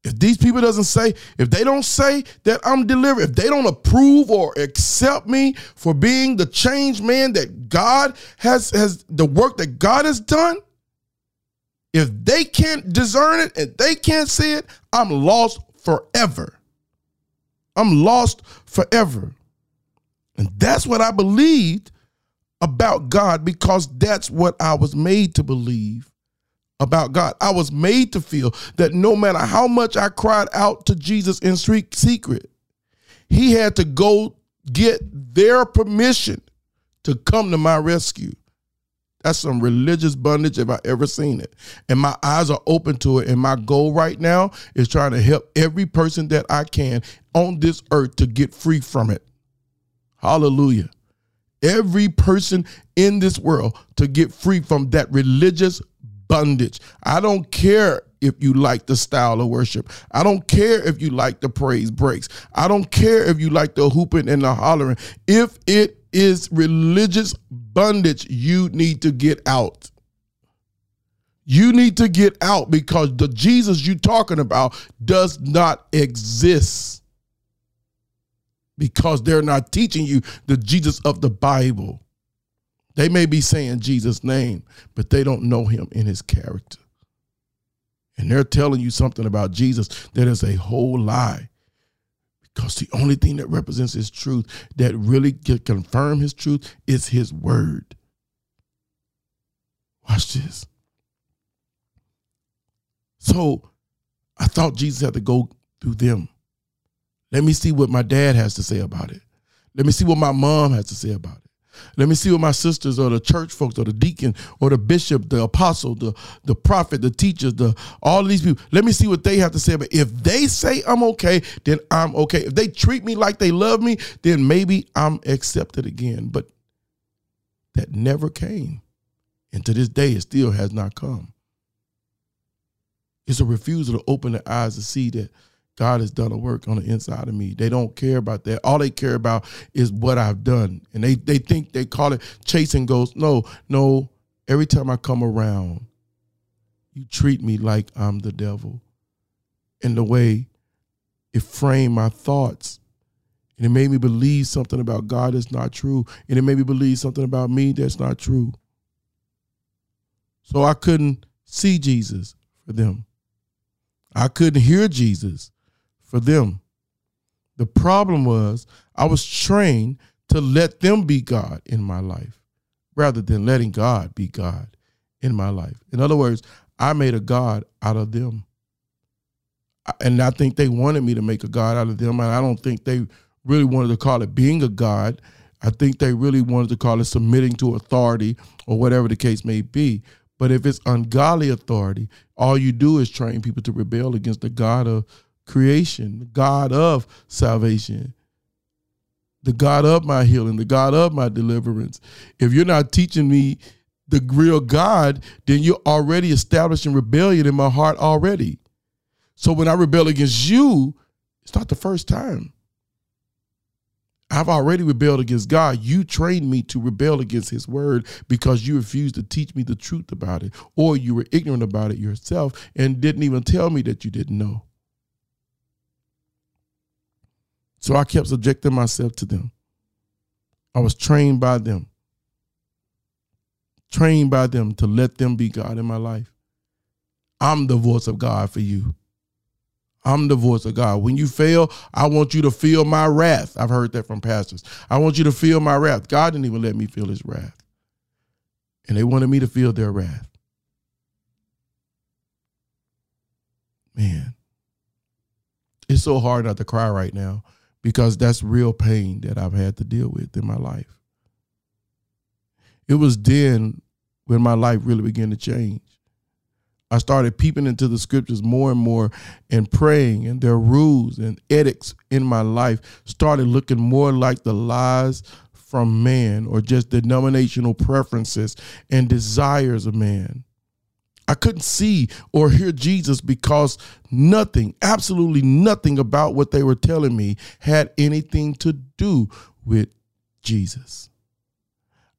If these people doesn't say, if they don't say that I'm delivered, if they don't approve or accept me for being the changed man that God has has the work that God has done, if they can't discern it and they can't see it, I'm lost forever. I'm lost forever. And that's what I believed about God because that's what I was made to believe about God. I was made to feel that no matter how much I cried out to Jesus in secret, he had to go get their permission to come to my rescue. That's some religious bondage if I ever seen it. And my eyes are open to it. And my goal right now is trying to help every person that I can on this earth to get free from it. Hallelujah. Every person in this world to get free from that religious bondage. I don't care if you like the style of worship. I don't care if you like the praise breaks. I don't care if you like the hooping and the hollering. If it is religious bondage, you need to get out. You need to get out because the Jesus you're talking about does not exist. Because they're not teaching you the Jesus of the Bible. They may be saying Jesus' name, but they don't know him in his character. And they're telling you something about Jesus that is a whole lie. Because the only thing that represents his truth, that really can confirm his truth, is his word. Watch this. So I thought Jesus had to go through them. Let me see what my dad has to say about it. Let me see what my mom has to say about it. Let me see what my sisters or the church folks or the deacon or the bishop, the apostle, the, the prophet, the teachers, the all these people. Let me see what they have to say. But if they say I'm okay, then I'm okay. If they treat me like they love me, then maybe I'm accepted again. But that never came. And to this day, it still has not come. It's a refusal to open the eyes to see that God has done a work on the inside of me. They don't care about that. All they care about is what I've done. And they, they think they call it chasing ghosts. No, no. Every time I come around, you treat me like I'm the devil. And the way it framed my thoughts. And it made me believe something about God that's not true. And it made me believe something about me that's not true. So I couldn't see Jesus for them. I couldn't hear Jesus for them. The problem was I was trained to let them be God in my life rather than letting God be God in my life. In other words, I made a God out of them. And I think they wanted me to make a God out of them. And I don't think they really wanted to call it being a God. I think they really wanted to call it submitting to authority or whatever the case may be. But if it's ungodly authority, all you do is train people to rebel against the God of creation, the God of salvation, the God of my healing, the God of my deliverance. If you're not teaching me the real God, then you're already establishing rebellion in my heart already. So when I rebel against you, it's not the first time. I've already rebelled against God. You trained me to rebel against his word because you refused to teach me the truth about it, or you were ignorant about it yourself and didn't even tell me that you didn't know. So I kept subjecting myself to them. I was trained by them, trained by them to let them be God in my life. I'm the voice of God for you. I'm the voice of God. When you fail, I want you to feel my wrath. I've heard that from pastors. I want you to feel my wrath. God didn't even let me feel his wrath. And they wanted me to feel their wrath. Man, it's so hard not to cry right now because that's real pain that I've had to deal with in my life. It was then when my life really began to change. I started peeping into the scriptures more and more and praying, and their rules and edicts in my life started looking more like the lies from man or just denominational preferences and desires of man. I couldn't see or hear Jesus because nothing, absolutely nothing about what they were telling me had anything to do with Jesus.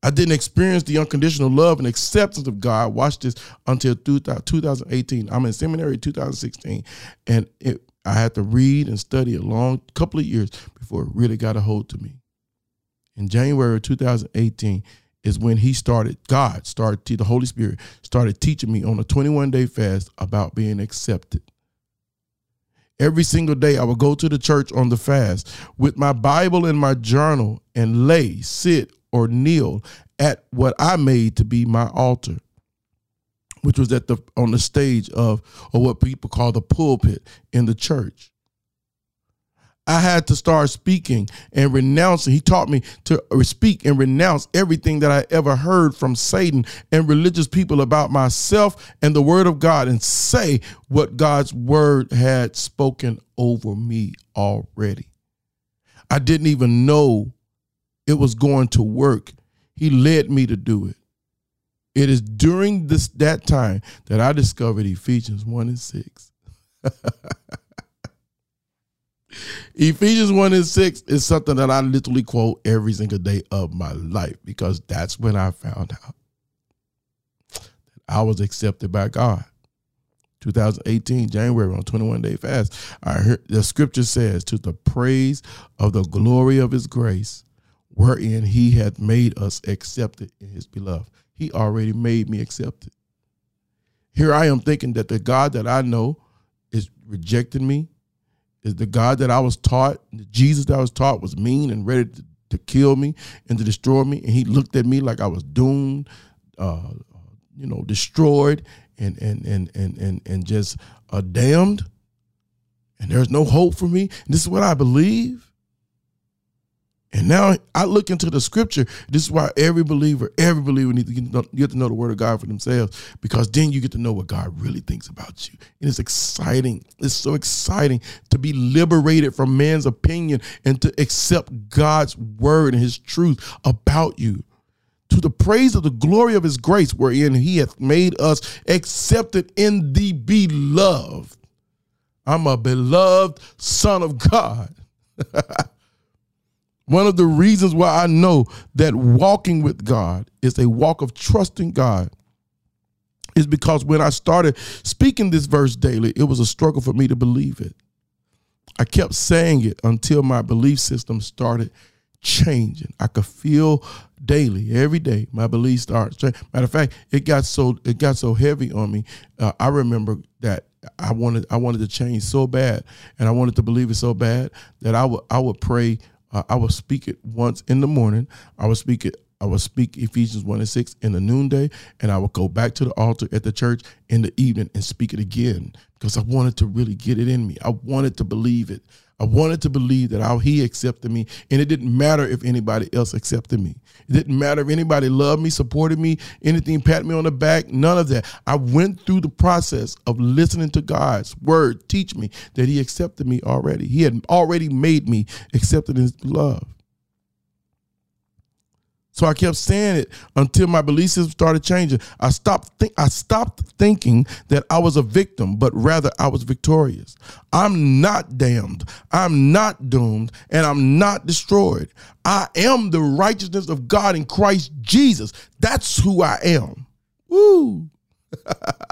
I didn't experience the unconditional love and acceptance of God. Watch this until 2018. I'm in seminary 2016, and it, I had to read and study a long couple of years before it really got a hold to me. In January 2018 is when He started. God started. The Holy Spirit started teaching me on a 21 day fast about being accepted. Every single day, I would go to the church on the fast with my Bible and my journal and lay, sit, or kneel at what I made to be my altar, which was at the on the stage of or what people call the pulpit in the church. I had to start speaking and renouncing. He taught me to speak and renounce everything that I ever heard from Satan and religious people about myself and the word of God and say what God's word had spoken over me already. I didn't even know it was going to work. He led me to do it. It is during this that time that I discovered Ephesians 1 and 6. (laughs) Ephesians 1 and 6 is something that I literally quote every single day of my life because that's when I found out that I was accepted by God. 2018, January on 21 day fast. I heard the scripture says, To the praise of the glory of his grace, wherein he hath made us accepted in his beloved. He already made me accepted. Here I am thinking that the God that I know is rejecting me, is the God that I was taught, the Jesus that I was taught was mean and ready to, to kill me and to destroy me. And he looked at me like I was doomed, uh, you know, destroyed and and and and and, and just uh, damned. And there's no hope for me. And this is what I believe. And now I look into the scripture. This is why every believer, every believer needs to get to, know, get to know the word of God for themselves because then you get to know what God really thinks about you. And it's exciting. It's so exciting to be liberated from man's opinion and to accept God's word and his truth about you. To the praise of the glory of his grace, wherein he hath made us accepted in the beloved. I'm a beloved son of God. (laughs) One of the reasons why I know that walking with God is a walk of trusting God is because when I started speaking this verse daily, it was a struggle for me to believe it. I kept saying it until my belief system started changing. I could feel daily, every day, my beliefs started changing. Matter of fact, it got so it got so heavy on me. Uh, I remember that I wanted I wanted to change so bad, and I wanted to believe it so bad that I would I would pray uh, I will speak it once in the morning. I will speak it. I will speak Ephesians 1 and 6 in the noonday, and I will go back to the altar at the church in the evening and speak it again because I wanted to really get it in me. I wanted to believe it. I wanted to believe that how he accepted me, and it didn't matter if anybody else accepted me. It didn't matter if anybody loved me, supported me, anything, pat me on the back, none of that. I went through the process of listening to God's word teach me that he accepted me already. He had already made me accepted in his love. So I kept saying it until my belief system started changing. I stopped think I stopped thinking that I was a victim, but rather I was victorious. I'm not damned. I'm not doomed, and I'm not destroyed. I am the righteousness of God in Christ Jesus. That's who I am. Woo. (laughs)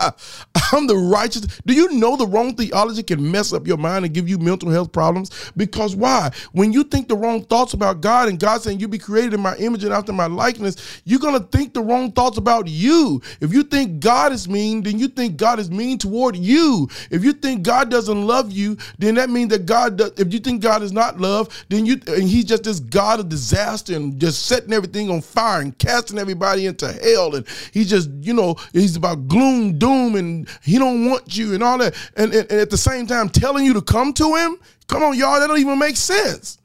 I'm the righteous. Do you know the wrong theology can mess up your mind and give you mental health problems? Because why? When you think the wrong thoughts about God and God saying you be created in my image and after my likeness, you're to think the wrong thoughts about you. If you think God is mean, then you think God is mean toward you. If you think God doesn't love you, then that means that God does, if you think God is not love, then you and he's just this God of disaster and just setting everything on fire and casting everybody into hell and he's just, you know, he's about gloom, doom, and he don't want you and all that. And, and, and at the same time telling you to come to him, come on, y'all, that don't even make sense.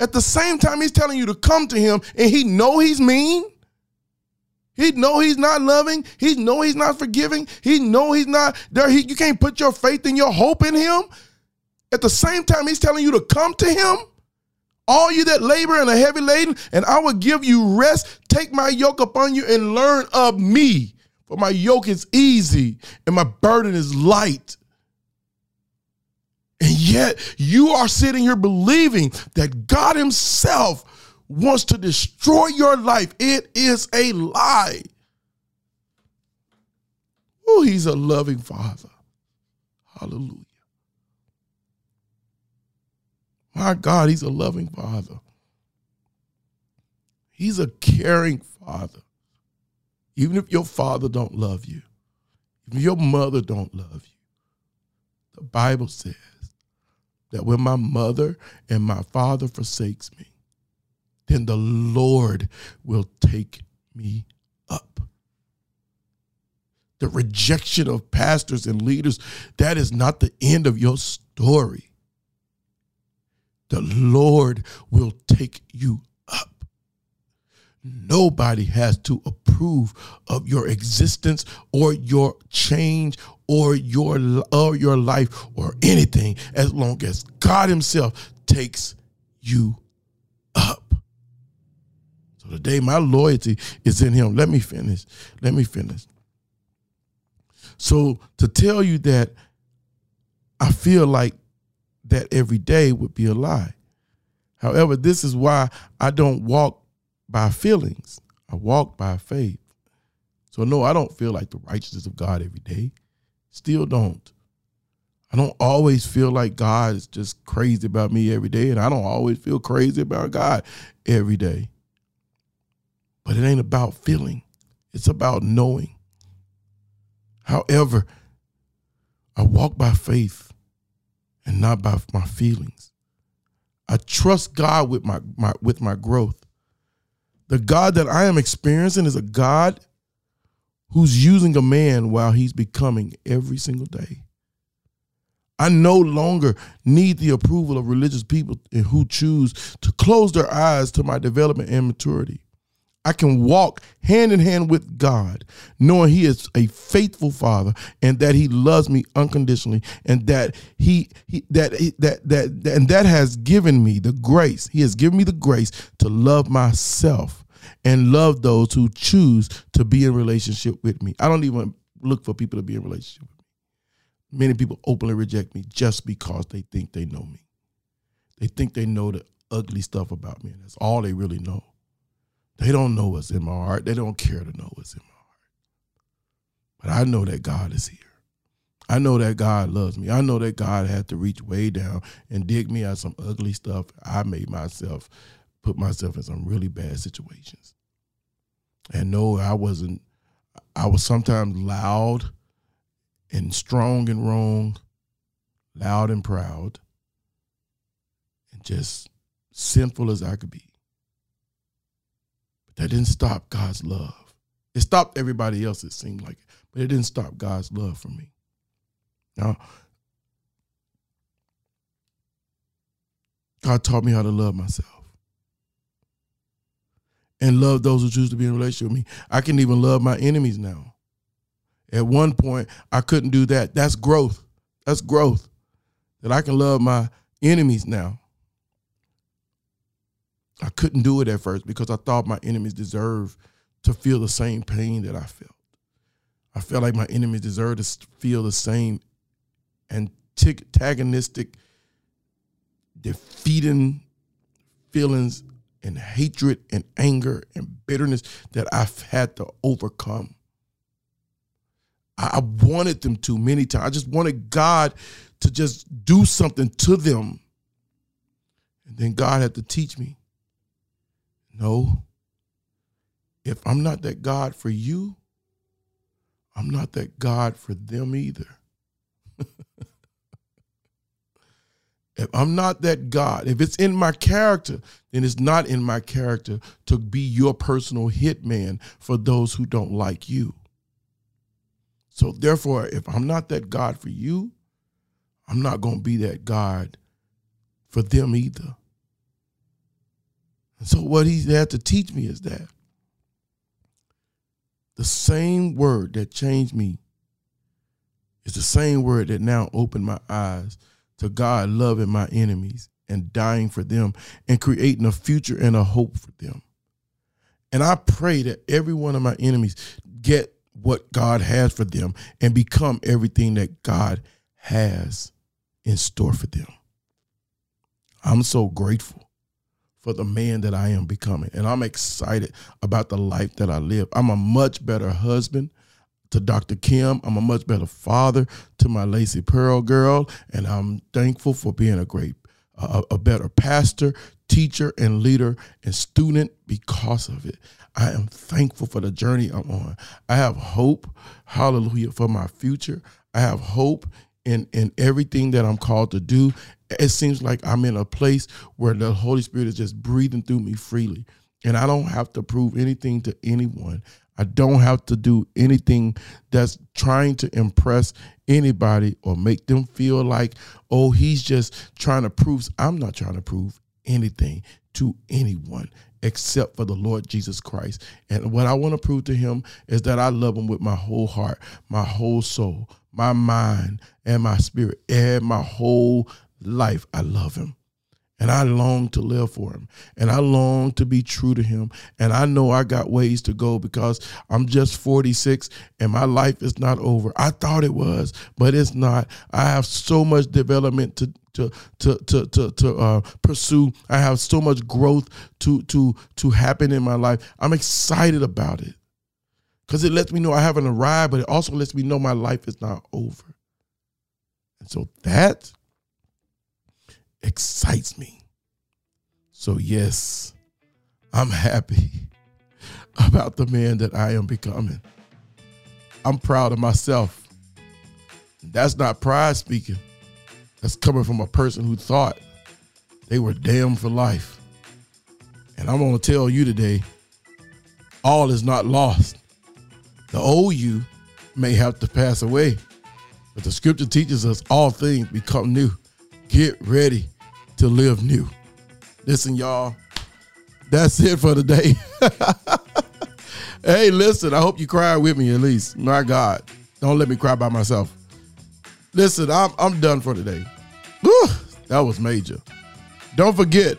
At the same time, he's telling you to come to him and he know he's mean. He know he's not loving. He know he's not forgiving. He know he's not there. He, you can't put your faith and your hope in him. At the same time, he's telling you to come to him. All you that labor and are heavy laden, and I will give you rest. Take my yoke upon you and learn of me. For my yoke is easy and my burden is light. And yet you are sitting here believing that God Himself wants to destroy your life. It is a lie. Oh, He's a loving Father. Hallelujah. My God, He's a loving Father. He's a caring Father. Even if your father don't love you, if your mother don't love you, the Bible says that when my mother and my father forsakes me, then the Lord will take me up. The rejection of pastors and leaders, that is not the end of your story. The Lord will take you Nobody has to approve of your existence or your change or your or your life or anything as long as God himself takes you up. So today my loyalty is in him. Let me finish. Let me finish. So to tell you that I feel like that every day would be a lie. However, this is why I don't walk by feelings. I walk by faith. So no, I don't feel like the righteousness of God every day. Still don't. I don't always feel like God is just crazy about me every day, and I don't always feel crazy about God every day. But it ain't about feeling, it's about knowing. However, I walk by faith and not by my feelings. I trust God with my, my with my growth. The God that I am experiencing is a God who's using a man while he's becoming every single day. I no longer need the approval of religious people who choose to close their eyes to my development and maturity. I can walk hand in hand with God, knowing He is a faithful Father and that He loves me unconditionally, and that He, he that, that that and that has given me the grace. He has given me the grace to love myself and love those who choose to be in relationship with me. I don't even look for people to be in relationship with me. Many people openly reject me just because they think they know me. They think they know the ugly stuff about me, and that's all they really know. They don't know what's in my heart. They don't care to know what's in my heart. But I know that God is here. I know that God loves me. I know that God had to reach way down and dig me out some ugly stuff I made myself, put myself in some really bad situations. And no, I wasn't, I was sometimes loud and strong and wrong, loud and proud, and just sinful as I could be. That didn't stop God's love. It stopped everybody else, it seemed like, but it didn't stop God's love for me. Now, God taught me how to love myself and love those who choose to be in relationship with me. I can even love my enemies now. At one point, I couldn't do that. That's growth. That's growth. That I can love my enemies now. I couldn't do it at first because I thought my enemies deserved to feel the same pain that I felt. I felt like my enemies deserved to feel the same antagonistic, defeating feelings and hatred and anger and bitterness that I've had to overcome. I wanted them to many times. I just wanted God to just do something to them. And then God had to teach me no. If I'm not that God for you, I'm not that God for them either. (laughs) if I'm not that God, if it's in my character, then it's not in my character to be your personal hitman for those who don't like you. So, therefore, if I'm not that God for you, I'm not going to be that God for them either. And so what he had to teach me is that the same word that changed me is the same word that now opened my eyes to God loving my enemies and dying for them and creating a future and a hope for them. And I pray that every one of my enemies get what God has for them and become everything that God has in store for them. I'm so grateful for the man that I am becoming. And I'm excited about the life that I live. I'm a much better husband to Dr. Kim. I'm a much better father to my Lacey Pearl girl. And I'm thankful for being a great, a better pastor, teacher, and leader and student because of it. I am thankful for the journey I'm on. I have hope, hallelujah, for my future. I have hope in, in everything that I'm called to do. It seems like I'm in a place where the Holy Spirit is just breathing through me freely. And I don't have to prove anything to anyone. I don't have to do anything that's trying to impress anybody or make them feel like, oh, he's just trying to prove. I'm not trying to prove anything to anyone except for the Lord Jesus Christ. And what I want to prove to him is that I love him with my whole heart, my whole soul, my mind, and my spirit, and my whole life. I love him. And I long to live for him. And I long to be true to him. And I know I got ways to go because I'm just 46 and my life is not over. I thought it was, but it's not. I have so much development to to to to to, to uh, pursue. I have so much growth to to to happen in my life. I'm excited about it because it lets me know I haven't arrived, but it also lets me know my life is not over. And so that excites me. So yes, I'm happy (laughs) about the man that I am becoming. I'm proud of myself. That's not pride speaking. That's coming from a person who thought they were damned for life. And I'm going to tell you today all is not lost. The old you may have to pass away, but the scripture teaches us all things become new. Get ready to live new. Listen, y'all, that's it for today. (laughs) hey, listen, I hope you cry with me at least. My God, don't let me cry by myself. Listen, I'm I'm done for today. Whew, that was major. Don't forget,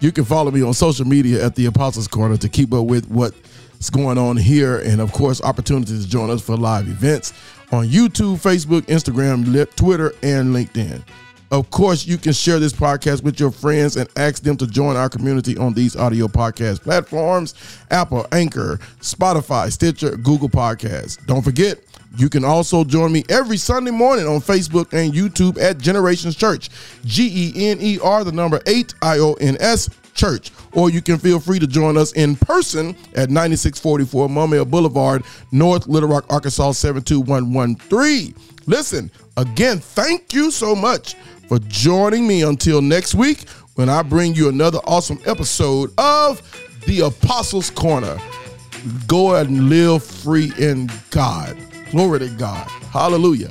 you can follow me on social media at the Apostles Corner to keep up with what's going on here, and of course, opportunities to join us for live events on YouTube, Facebook, Instagram, Twitter, and LinkedIn. Of course, you can share this podcast with your friends and ask them to join our community on these audio podcast platforms Apple, Anchor, Spotify, Stitcher, Google Podcasts. Don't forget, you can also join me every Sunday morning on Facebook and YouTube at Generations Church. G E N E R, the number eight, I O N S, Church. Or you can feel free to join us in person at 9644 Maumelle Boulevard, North Little Rock, Arkansas 72113. Listen, again, thank you so much for joining me until next week when I bring you another awesome episode of The Apostles' Corner. Go and live free in God. Glory to God. Hallelujah.